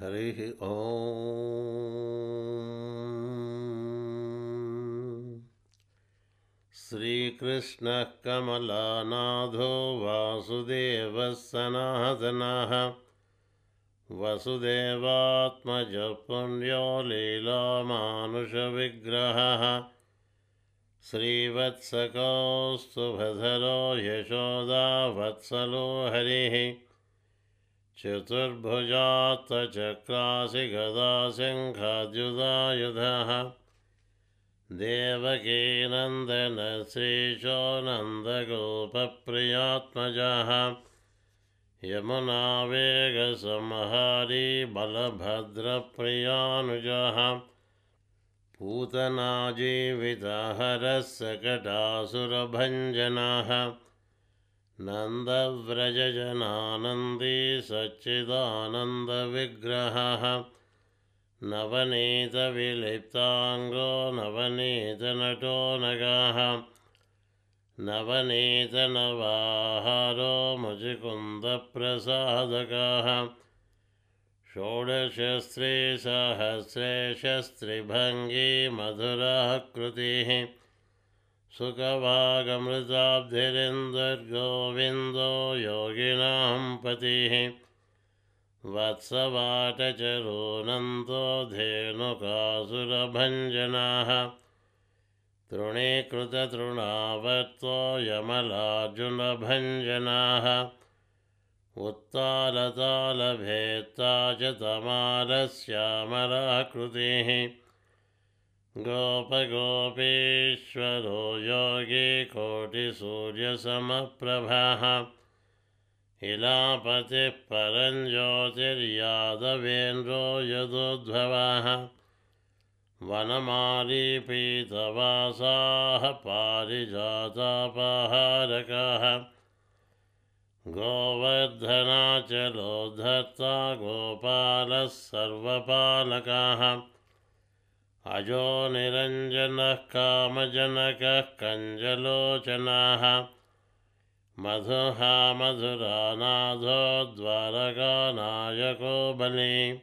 हरिः ॐ श्रीकृष्णः कमलानाथो वासुदेवः सनातनः वसुदेवात्मजपुण्यो लीलामानुषविग्रहः। श्रीवत्सकौस्तुभधरो यशोदावत्सलो हरिः चतुर्भुजात्तचक्रासि गदासिंहाद्युदायुधः देवकीनन्दनश्रीशो नन्दगोपप्रियात्मजः यमुनावेगसंहारी बलभद्रप्रियानुजः पूतनाजीवितहरः सकटासुरभञ्जनः नन्दव्रजजनानन्दी सच्चिदानन्दविग्रहः। नवनीतविलिप्ताङ्गो नवनीतनटो नगः। नवनीतनवाहारो मुचिकुन्दप्रसादकः षोडशस्त्रीसहस्रेशस्त्रिभङ्गी मधुरः कृतिः सुखभागमृताब्धिरिन्दर्गोविन्दो योगिनां पतिः। वत्सवाटचरोनन्तो धेनुकासुरभञ्जनाः। तृणीकृततृणावर्तो यमलार्जुनभञ्जनाः। उत्तालतालभेत्ता च तमालश्यामलाकृतिः गोपगोपीश्वरो योगी कोटिसूर्यसमप्रभः। इलापतिः परञ्ज्योतिर्यादवेन्द्रो यदोद्भवः वनमालीपीतवासाः पारिजातापहारकः। गोवर्धनाचलोद्धर्ता गोपालः सर्वपालकः अजो निरञ्जनः कामजनकः कञ्जलोचनाः मधुहा मधुरानाथो द्वारकानायको बली।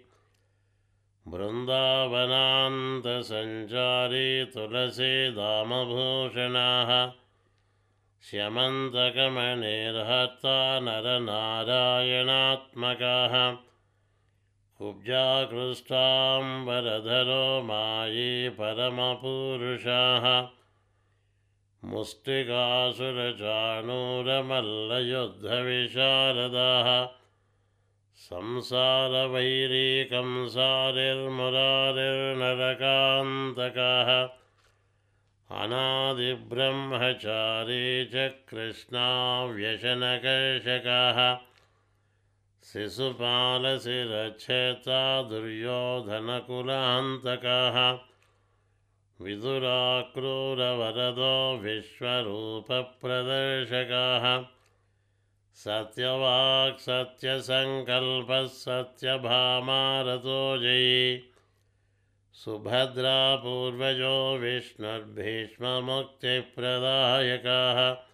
बृन्दावनान्तसञ्चारी तुलसीदामभूषणाः श्यमन्तकमणिर्हर्ता नरनारायणात्मकः कुब्जाकृष्टाम्बरधरो मायी परमपुरुषाः। मुष्टिकासुरचाणूरमल्लयुद्धविशारदाः संसारवैरीकंसारिर्मुरारिर्नरकान्तकः। अनादिब्रह्मचारी च कृष्णाव्यसनकर्षकः शिशुपालशिरच्छेता दुर्योधनकुलान्तकः। विदुराक्रूरवरदो विश्वरूपप्रदर्शकः। सत्यवाक् सत्यसङ्कल्पः सत्यभामारतो जयी। सुभद्रापूर्वजो विष्णुर्भीष्ममुक्तिप्रदायकः।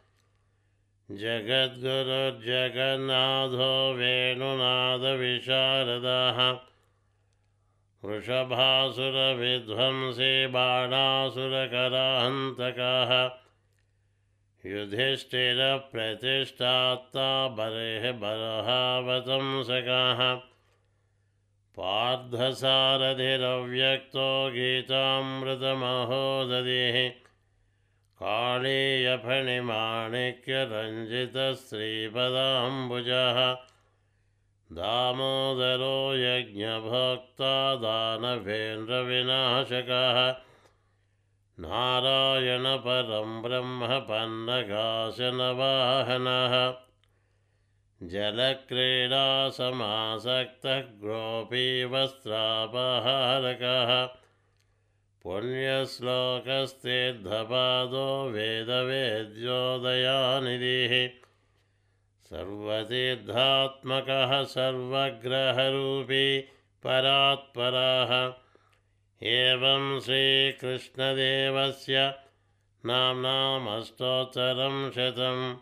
जगद्गुरुर्जगन्नाथो वेणुनादविशारदः वृषभासुरविध्वंसी बाणासुरकराहन्तकः युधिष्ठिरप्रतिष्ठात्ता बर्हिः बर्हावतंसकः पार्थसारथिरव्यक्तो गीतामृतमहोदधिः काळीयफणिमाणिक्यरञ्जितश्रीपदाम्बुजः दामोदरो यज्ञभोक्ता दानवेन्द्रविनाशकः। नारायणपरं ब्रह्म पन्नगाशनवाहनः। जलक्रीडासमासक्तः गोपीवस्त्रापहारकः। पुण्यश्लोकस्तीर्थपादो वेदवेद्योदयानिधिः। सर्वतीर्थात्मकः सर्वग्रहरूपी परात्परः। एवं श्रीकृष्णदेवस्य नाम्नामस्तोत्तरं शतं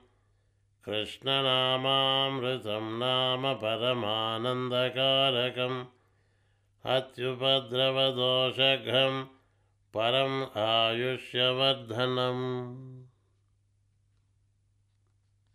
कृष्णनामामृतं नाम परमानन्दकारकं अत्युपद्रवदोषघ्रं परम् आयुष्यवर्धनम्।